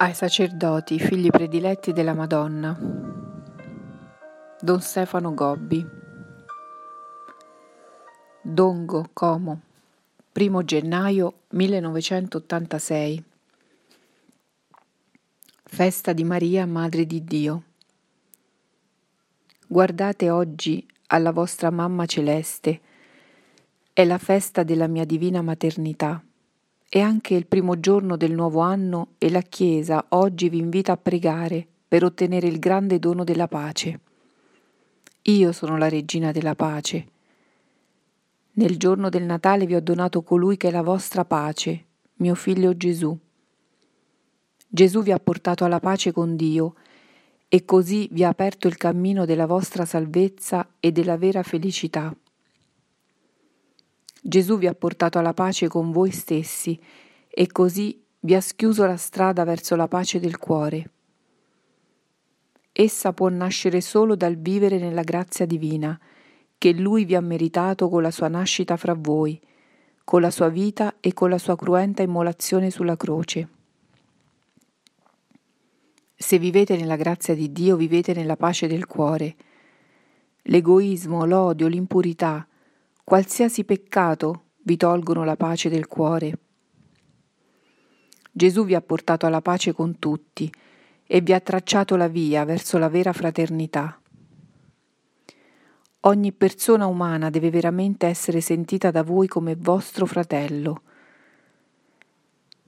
ai sacerdoti, figli prediletti della Madonna. Don Stefano Gobbi. Dongo, Como, 1 gennaio 1986. Festa di Maria, Madre di Dio. Guardate oggi alla vostra mamma celeste, è la festa della mia divina maternità. È anche il primo giorno del nuovo anno e la Chiesa oggi vi invita a pregare per ottenere il grande dono della pace. Io sono la regina della pace. Nel giorno del Natale vi ho donato colui che è la vostra pace, mio figlio Gesù. Gesù vi ha portato alla pace con Dio e così vi ha aperto il cammino della vostra salvezza e della vera felicità. Gesù vi ha portato alla pace con voi stessi e così vi ha schiuso la strada verso la pace del cuore. Essa può nascere solo dal vivere nella grazia divina, che Lui vi ha meritato con la sua nascita fra voi, con la sua vita e con la sua cruenta immolazione sulla croce. Se vivete nella grazia di Dio, vivete nella pace del cuore. L'egoismo, l'odio, l'impurità, qualsiasi peccato vi tolgono la pace del cuore. Gesù vi ha portato alla pace con tutti e vi ha tracciato la via verso la vera fraternità. Ogni persona umana deve veramente essere sentita da voi come vostro fratello.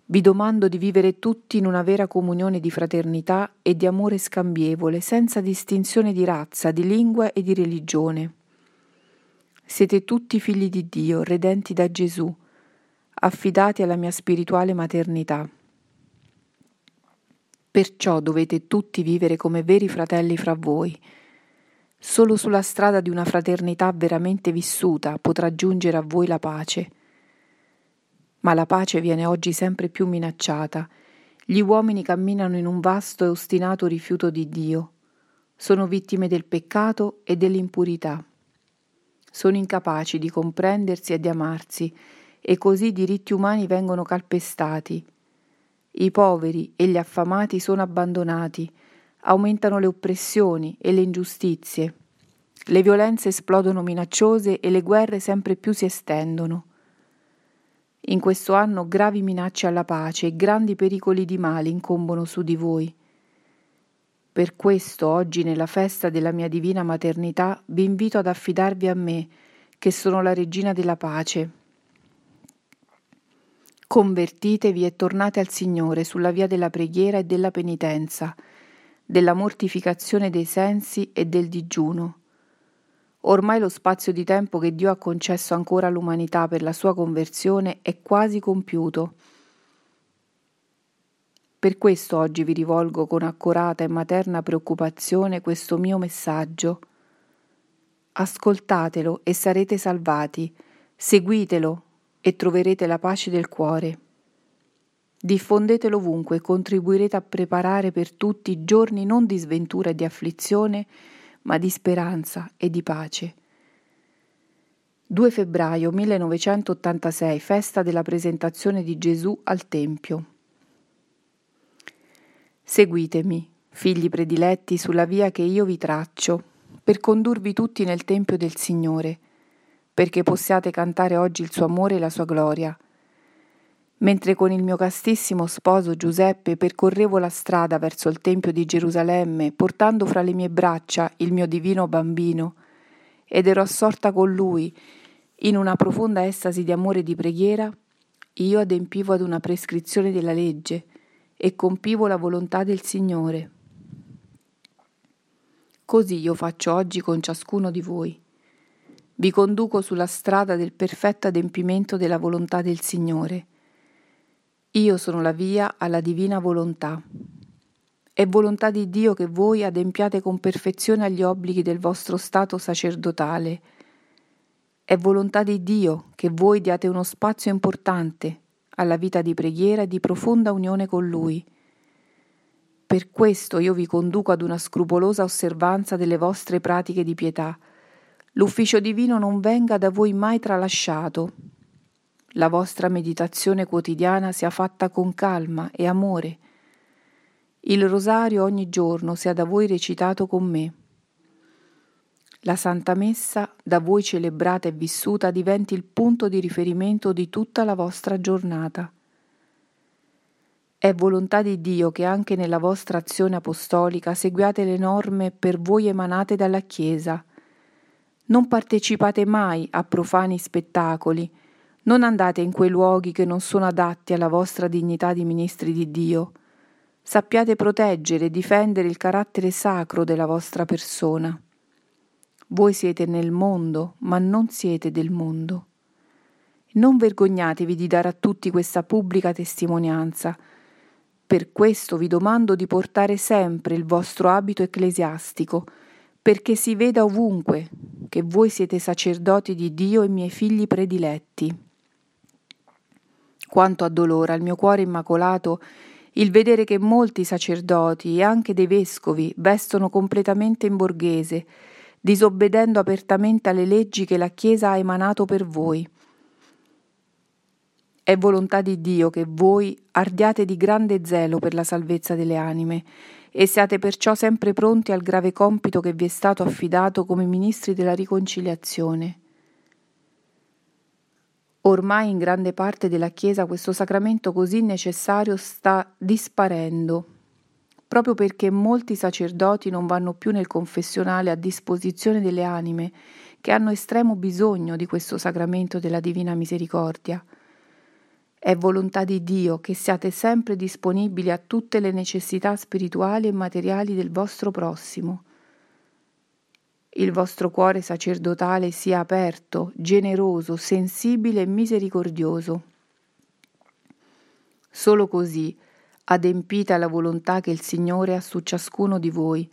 Vi domando di vivere tutti in una vera comunione di fraternità e di amore scambievole, senza distinzione di razza, di lingua e di religione. Siete tutti figli di Dio, redenti da Gesù, affidati alla mia spirituale maternità. Perciò dovete tutti vivere come veri fratelli fra voi. Solo sulla strada di una fraternità veramente vissuta potrà giungere a voi la pace. Ma la pace viene oggi sempre più minacciata. Gli uomini camminano in un vasto e ostinato rifiuto di Dio. Sono vittime del peccato e dell'impurità sono incapaci di comprendersi e di amarsi e così i diritti umani vengono calpestati. I poveri e gli affamati sono abbandonati, aumentano le oppressioni e le ingiustizie. Le violenze esplodono minacciose e le guerre sempre più si estendono. In questo anno gravi minacce alla pace e grandi pericoli di male incombono su di voi. Per questo oggi nella festa della mia divina maternità vi invito ad affidarvi a me, che sono la regina della pace. Convertitevi e tornate al Signore sulla via della preghiera e della penitenza, della mortificazione dei sensi e del digiuno. Ormai lo spazio di tempo che Dio ha concesso ancora all'umanità per la sua conversione è quasi compiuto per questo oggi vi rivolgo con accurata e materna preoccupazione questo mio messaggio. Ascoltatelo e sarete salvati, seguitelo e troverete la pace del cuore. Diffondetelo ovunque e contribuirete a preparare per tutti giorni non di sventura e di afflizione, ma di speranza e di pace. 2 febbraio 1986, festa della presentazione di Gesù al Tempio. Seguitemi, figli prediletti, sulla via che io vi traccio, per condurvi tutti nel Tempio del Signore, perché possiate cantare oggi il suo amore e la sua gloria. Mentre con il mio castissimo sposo Giuseppe percorrevo la strada verso il Tempio di Gerusalemme, portando fra le mie braccia il mio divino bambino, ed ero assorta con lui in una profonda estasi di amore e di preghiera, io adempivo ad una prescrizione della legge, e compivo la volontà del Signore. Così io faccio oggi con ciascuno di voi. Vi conduco sulla strada del perfetto adempimento della volontà del Signore. Io sono la via alla divina volontà. È volontà di Dio che voi adempiate con perfezione agli obblighi del vostro stato sacerdotale. È volontà di Dio che voi diate uno spazio importante alla vita di preghiera e di profonda unione con Lui. Per questo io vi conduco ad una scrupolosa osservanza delle vostre pratiche di pietà. L'ufficio divino non venga da voi mai tralasciato. La vostra meditazione quotidiana sia fatta con calma e amore. Il rosario ogni giorno sia da voi recitato con me. La Santa Messa, da voi celebrata e vissuta, diventi il punto di riferimento di tutta la vostra giornata. È volontà di Dio che anche nella vostra azione apostolica seguiate le norme per voi emanate dalla Chiesa. Non partecipate mai a profani spettacoli, non andate in quei luoghi che non sono adatti alla vostra dignità di ministri di Dio. Sappiate proteggere e difendere il carattere sacro della vostra persona. Voi siete nel mondo, ma non siete del mondo. Non vergognatevi di dare a tutti questa pubblica testimonianza, per questo vi domando di portare sempre il vostro abito ecclesiastico, perché si veda ovunque che voi siete sacerdoti di Dio e miei figli prediletti. Quanto a dolore al mio cuore immacolato il vedere che molti sacerdoti e anche dei vescovi vestono completamente in borghese, disobbedendo apertamente alle leggi che la Chiesa ha emanato per voi è volontà di Dio che voi ardiate di grande zelo per la salvezza delle anime e siate perciò sempre pronti al grave compito che vi è stato affidato come ministri della riconciliazione. Ormai in grande parte della Chiesa questo sacramento così necessario sta disparendo, proprio perché molti sacerdoti non vanno più nel confessionale a disposizione delle anime che hanno estremo bisogno di questo sacramento della Divina Misericordia. È volontà di Dio che siate sempre disponibili a tutte le necessità spirituali e materiali del vostro prossimo. Il vostro cuore sacerdotale sia aperto, generoso, sensibile e misericordioso. Solo così adempite la volontà che il Signore ha su ciascuno di voi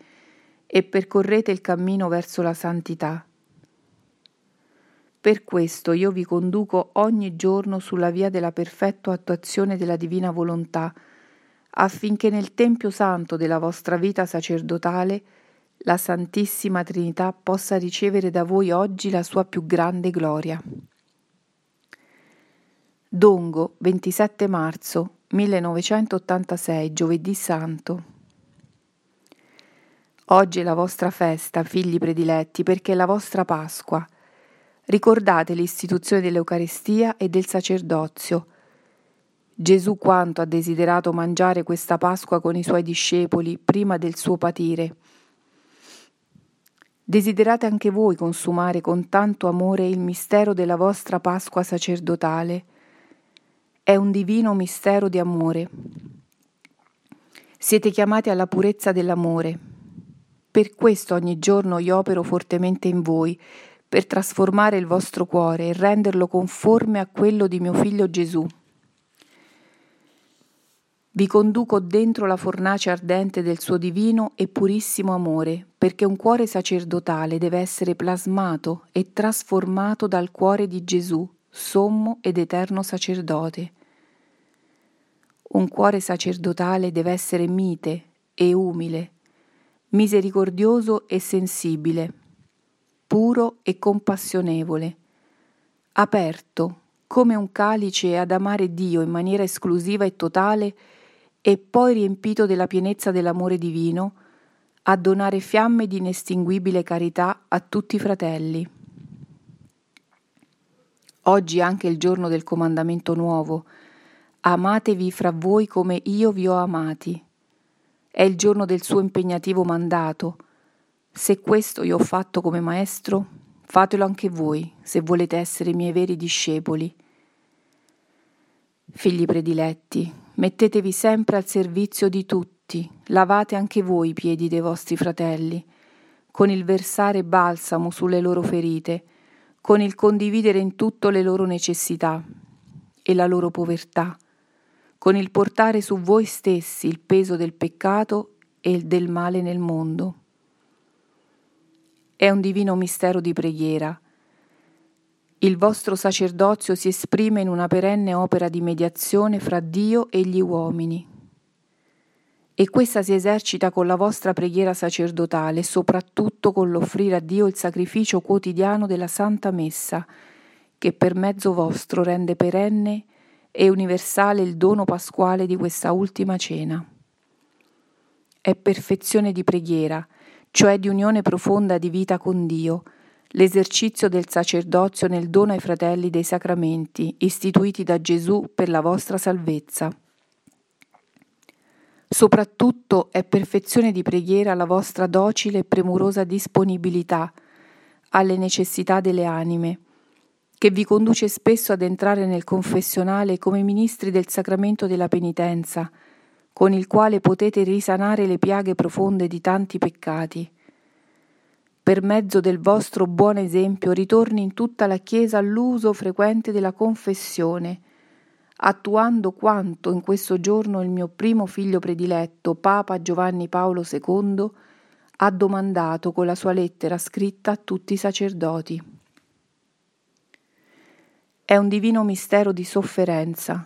e percorrete il cammino verso la santità per questo io vi conduco ogni giorno sulla via della perfetta attuazione della divina volontà, affinché nel Tempio Santo della vostra vita sacerdotale la Santissima Trinità possa ricevere da voi oggi la sua più grande gloria. Dongo, 27 marzo 1986, giovedì santo. Oggi è la vostra festa, figli prediletti, perché è la vostra Pasqua Ricordate l'istituzione dell'Eucaristia e del sacerdozio. Gesù quanto ha desiderato mangiare questa Pasqua con i suoi discepoli prima del suo patire. Desiderate anche voi consumare con tanto amore il mistero della vostra Pasqua sacerdotale. È un divino mistero di amore. Siete chiamati alla purezza dell'amore. Per questo ogni giorno io opero fortemente in voi, per trasformare il vostro cuore e renderlo conforme a quello di mio figlio Gesù. Vi conduco dentro la fornace ardente del suo divino e purissimo amore, perché un cuore sacerdotale deve essere plasmato e trasformato dal cuore di Gesù, sommo ed eterno sacerdote. Un cuore sacerdotale deve essere mite e umile, misericordioso e sensibile puro e compassionevole, aperto come un calice ad amare Dio in maniera esclusiva e totale e poi riempito della pienezza dell'amore divino, a donare fiamme di inestinguibile carità a tutti i fratelli. Oggi è anche il giorno del comandamento nuovo. Amatevi fra voi come io vi ho amati. È il giorno del suo impegnativo mandato, se questo io ho fatto come maestro, fatelo anche voi, se volete essere miei veri discepoli. Figli prediletti, mettetevi sempre al servizio di tutti, lavate anche voi i piedi dei vostri fratelli, con il versare balsamo sulle loro ferite, con il condividere in tutto le loro necessità e la loro povertà, con il portare su voi stessi il peso del peccato e del male nel mondo. È un divino mistero di preghiera. Il vostro sacerdozio si esprime in una perenne opera di mediazione fra Dio e gli uomini. E questa si esercita con la vostra preghiera sacerdotale, soprattutto con l'offrire a Dio il sacrificio quotidiano della Santa Messa, che per mezzo vostro rende perenne e universale il dono pasquale di questa ultima cena. è perfezione di preghiera, cioè di unione profonda di vita con Dio, l'esercizio del sacerdozio nel dono ai fratelli dei sacramenti istituiti da Gesù per la vostra salvezza. Soprattutto è perfezione di preghiera la vostra docile e premurosa disponibilità alle necessità delle anime, che vi conduce spesso ad entrare nel confessionale come ministri del sacramento della penitenza, con il quale potete risanare le piaghe profonde di tanti peccati. Per mezzo del vostro buon esempio ritorni in tutta la Chiesa l'uso frequente della confessione, attuando quanto in questo giorno il mio primo figlio prediletto, Papa Giovanni Paolo II, ha domandato con la sua lettera scritta a tutti i sacerdoti. È un divino mistero di sofferenza.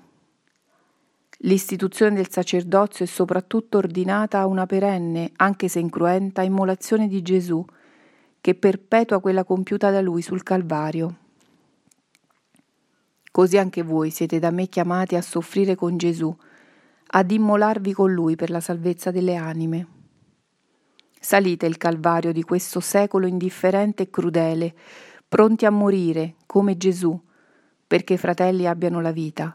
L'istituzione del sacerdozio è soprattutto ordinata a una perenne, anche se incruenta, immolazione di Gesù, che perpetua quella compiuta da lui sul Calvario. Così anche voi siete da me chiamati a soffrire con Gesù, ad immolarvi con lui per la salvezza delle anime. Salite il Calvario di questo secolo indifferente e crudele, pronti a morire, come Gesù, perché i fratelli abbiano la vita.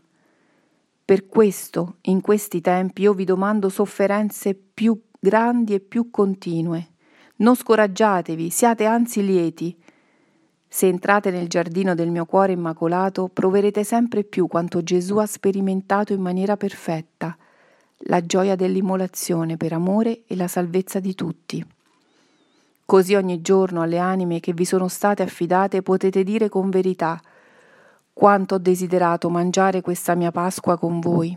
Per questo, in questi tempi, io vi domando sofferenze più grandi e più continue. Non scoraggiatevi, siate anzi lieti, se entrate nel giardino del mio cuore immacolato, proverete sempre più quanto Gesù ha sperimentato in maniera perfetta, la gioia dell'immolazione per amore e la salvezza di tutti. Così ogni giorno alle anime che vi sono state affidate potete dire con verità quanto ho desiderato mangiare questa mia Pasqua con voi.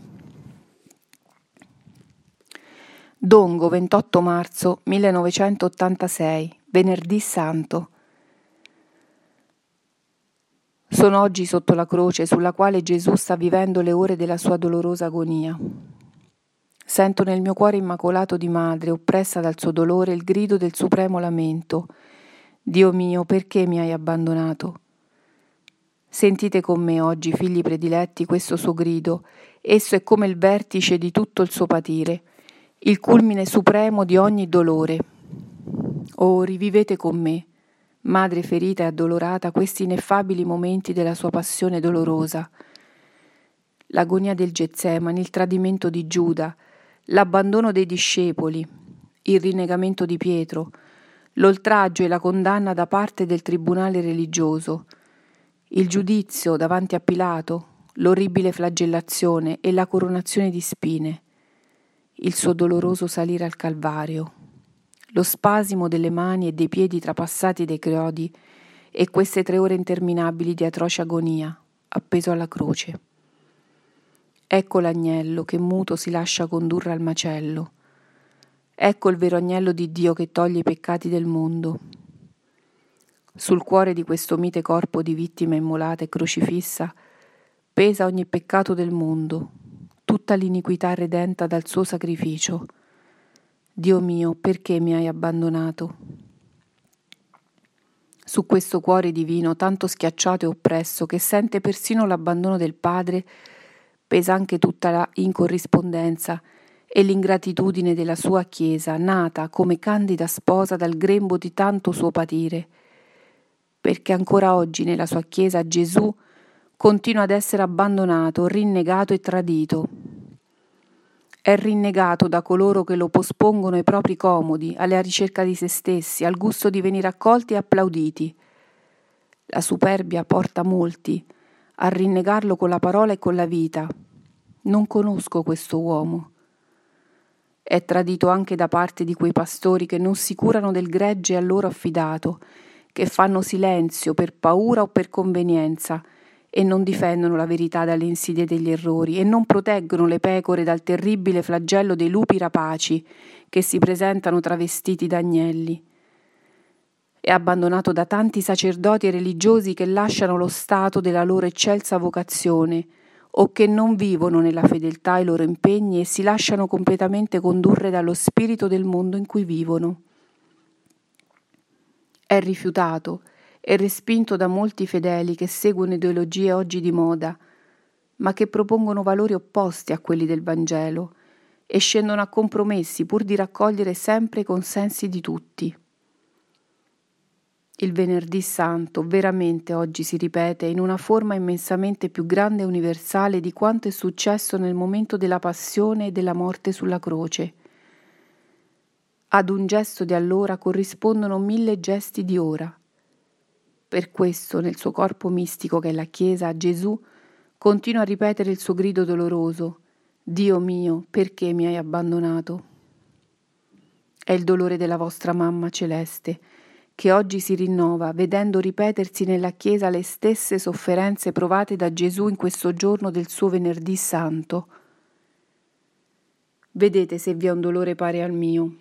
Dongo 28 marzo 1986, venerdì santo. Sono oggi sotto la croce sulla quale Gesù sta vivendo le ore della sua dolorosa agonia. Sento nel mio cuore immacolato di madre, oppressa dal suo dolore, il grido del supremo lamento. Dio mio, perché mi hai abbandonato? Sentite con me oggi, figli prediletti, questo suo grido. Esso è come il vertice di tutto il suo patire, il culmine supremo di ogni dolore. Oh, rivivete con me madre ferita e addolorata, questi ineffabili momenti della sua passione dolorosa. L'agonia del Getsemani, il tradimento di Giuda, l'abbandono dei discepoli, il rinnegamento di Pietro, l'oltraggio e la condanna da parte del tribunale religioso, il giudizio davanti a Pilato, l'orribile flagellazione e la coronazione di spine, il suo doloroso salire al Calvario lo spasimo delle mani e dei piedi trapassati dai chiodi e queste tre ore interminabili di atroce agonia, appeso alla croce. Ecco l'agnello che muto si lascia condurre al macello. Ecco il vero agnello di Dio che toglie i peccati del mondo. Sul cuore di questo mite corpo di vittima immolata e crocifissa pesa ogni peccato del mondo, tutta l'iniquità redenta dal suo sacrificio Dio mio, perché mi hai abbandonato? Su questo cuore divino, tanto schiacciato e oppresso, che sente persino l'abbandono del Padre, pesa anche tutta la incorrispondenza e l'ingratitudine della sua Chiesa, nata come candida sposa dal grembo di tanto suo patire, perché ancora oggi nella sua Chiesa Gesù continua ad essere abbandonato, rinnegato e tradito è rinnegato da coloro che lo pospongono ai propri comodi, alla ricerca di se stessi, al gusto di venire accolti e applauditi. La superbia porta molti a rinnegarlo con la parola e con la vita. Non conosco questo uomo. È tradito anche da parte di quei pastori che non si curano del gregge a loro affidato, che fanno silenzio per paura o per convenienza, e non difendono la verità dalle insidie degli errori e non proteggono le pecore dal terribile flagello dei lupi rapaci che si presentano travestiti da agnelli. È abbandonato da tanti sacerdoti e religiosi che lasciano lo stato della loro eccelsa vocazione o che non vivono nella fedeltà ai loro impegni e si lasciano completamente condurre dallo spirito del mondo in cui vivono. È rifiutato e respinto da molti fedeli che seguono ideologie oggi di moda, ma che propongono valori opposti a quelli del Vangelo e scendono a compromessi pur di raccogliere sempre i consensi di tutti. Il venerdì santo veramente oggi si ripete in una forma immensamente più grande e universale di quanto è successo nel momento della passione e della morte sulla croce. Ad un gesto di allora corrispondono mille gesti di ora. Per questo, nel suo corpo mistico che è la Chiesa, Gesù continua a ripetere il suo grido doloroso, Dio mio, perché mi hai abbandonato? È il dolore della vostra mamma celeste che oggi si rinnova, vedendo ripetersi nella Chiesa le stesse sofferenze provate da Gesù in questo giorno del suo venerdì santo. Vedete se vi è un dolore pari al mio.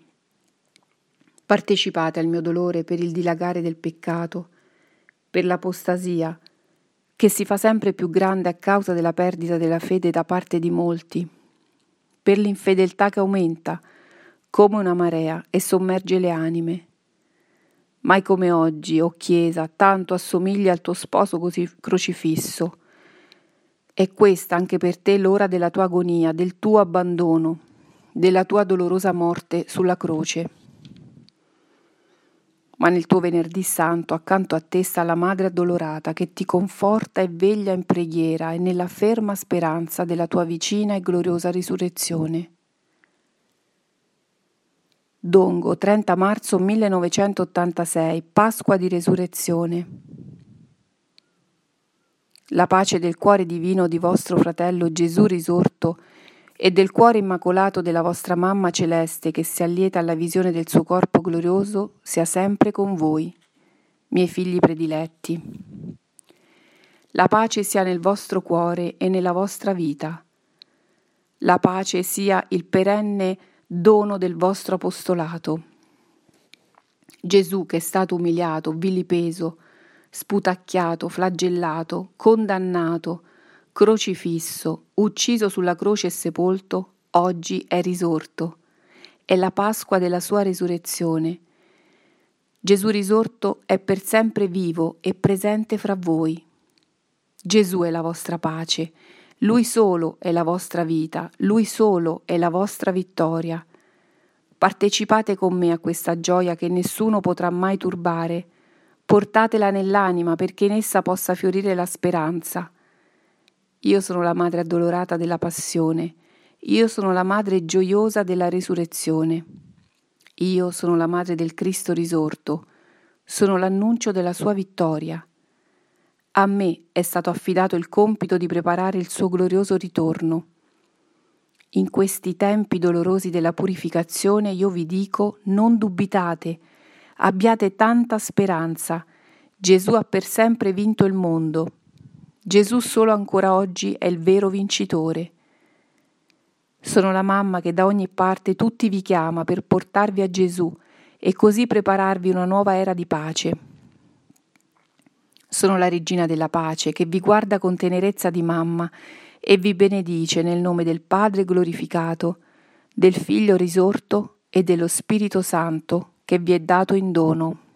Partecipate al mio dolore per il dilagare del peccato, per l'apostasia, che si fa sempre più grande a causa della perdita della fede da parte di molti, per l'infedeltà che aumenta come una marea e sommerge le anime Mai come oggi, o oh Chiesa, tanto assomiglia al tuo sposo così crocifisso. È questa anche per te l'ora della tua agonia, del tuo abbandono, della tua dolorosa morte sulla croce. Ma nel tuo venerdì santo accanto a te sta la Madre addolorata che ti conforta e veglia in preghiera e nella ferma speranza della tua vicina e gloriosa risurrezione. Dongo, 30 marzo 1986, Pasqua di Resurrezione. La pace del cuore divino di vostro fratello Gesù risorto e del cuore immacolato della vostra mamma celeste che si allieta alla visione del suo corpo glorioso sia sempre con voi, miei figli prediletti. La pace sia nel vostro cuore e nella vostra vita. La pace sia il perenne dono del vostro apostolato. Gesù che è stato umiliato, vilipeso, sputacchiato, flagellato, condannato, crocifisso, ucciso sulla croce e sepolto, oggi è risorto. È la Pasqua della sua risurrezione. Gesù risorto è per sempre vivo e presente fra voi. Gesù è la vostra pace lui solo è la vostra vita, Lui solo è la vostra vittoria. Partecipate con me a questa gioia che nessuno potrà mai turbare. Portatela nell'anima perché in essa possa fiorire la speranza. Io sono la madre addolorata della passione. Io sono la madre gioiosa della risurrezione. Io sono la madre del Cristo risorto. Sono l'annuncio della sua vittoria. A me è stato affidato il compito di preparare il suo glorioso ritorno. In questi tempi dolorosi della purificazione io vi dico, non dubitate, abbiate tanta speranza. Gesù ha per sempre vinto il mondo. Gesù solo ancora oggi è il vero vincitore. Sono la mamma che da ogni parte tutti vi chiama per portarvi a Gesù e così prepararvi una nuova era di pace. Sono la regina della pace che vi guarda con tenerezza di mamma e vi benedice nel nome del Padre glorificato, del Figlio risorto e dello Spirito Santo che vi è dato in dono.